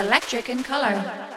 Electric in Color.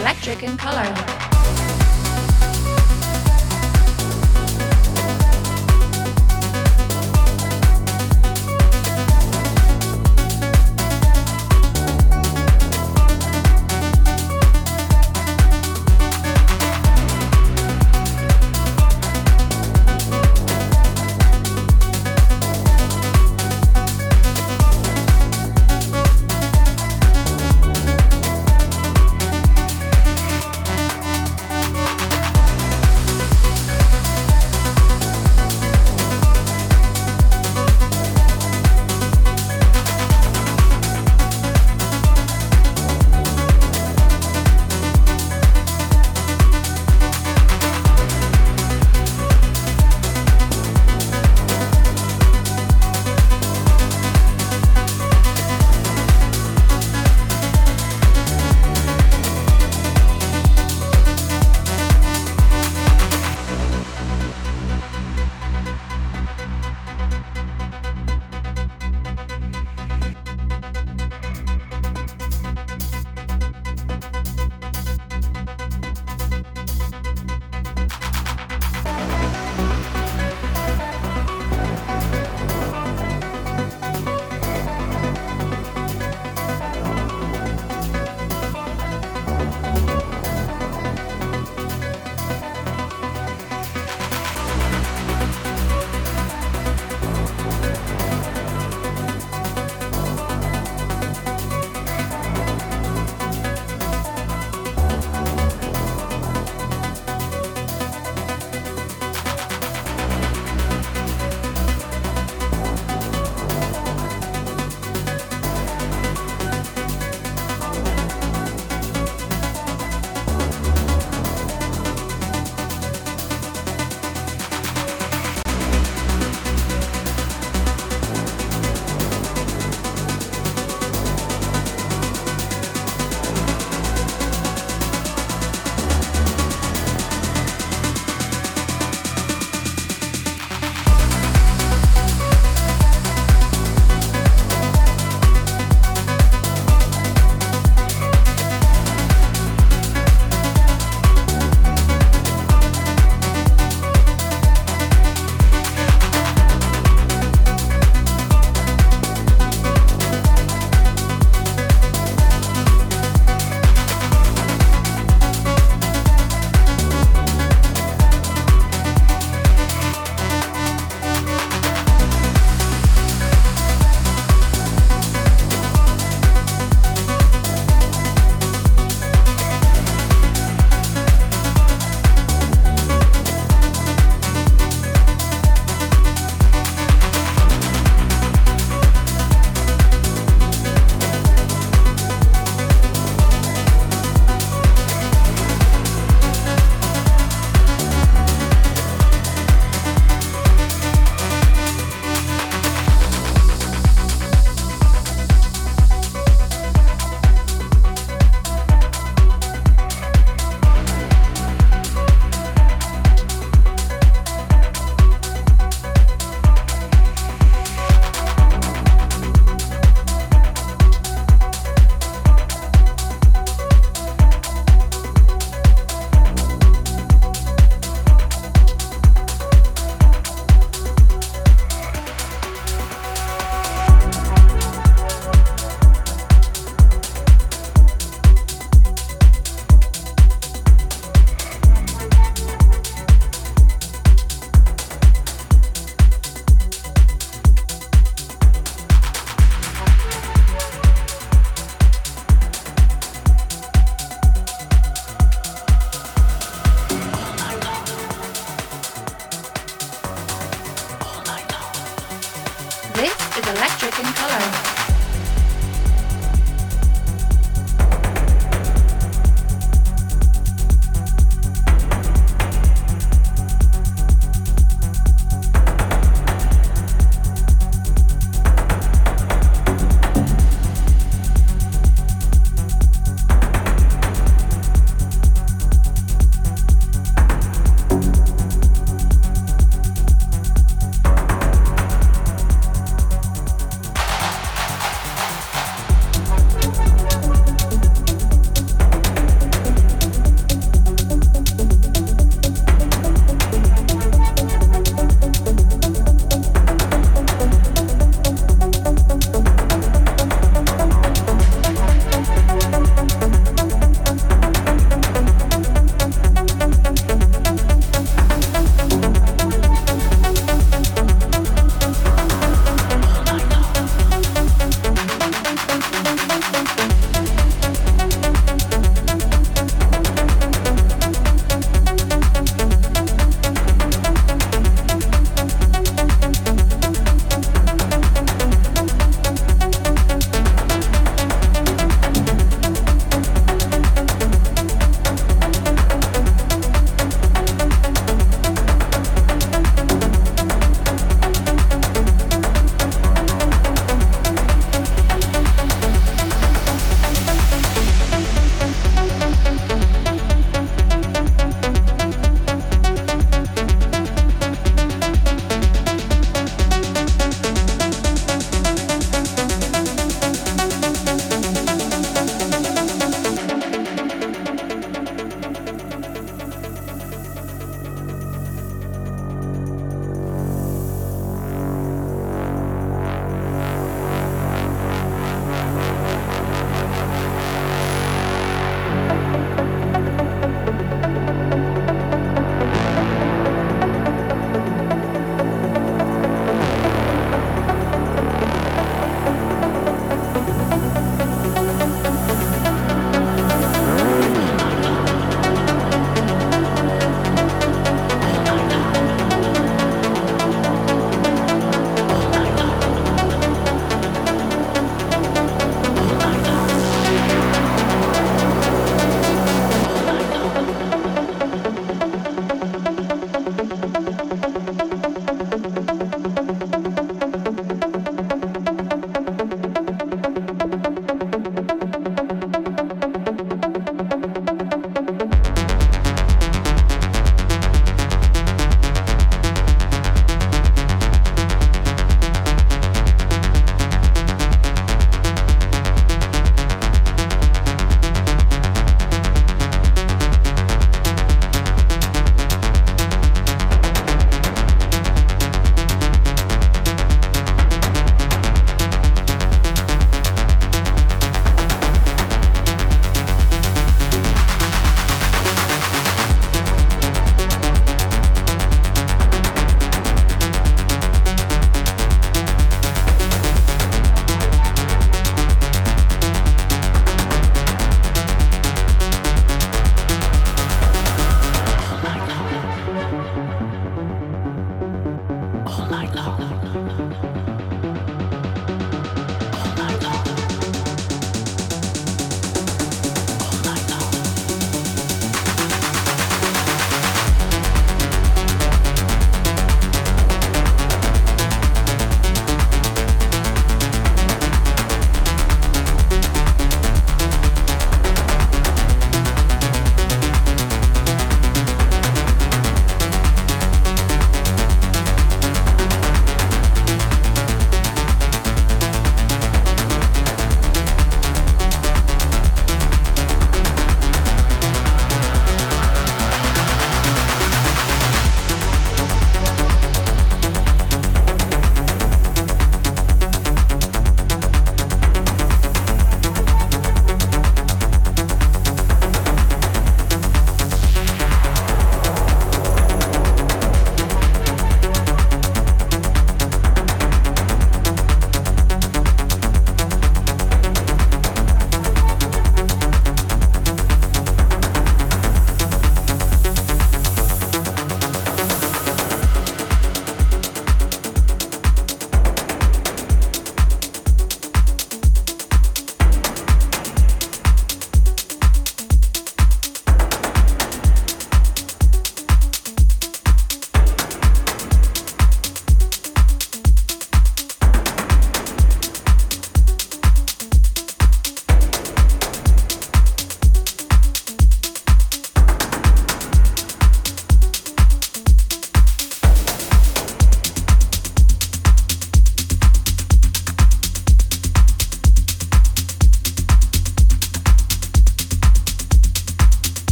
Electric in color.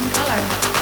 Electric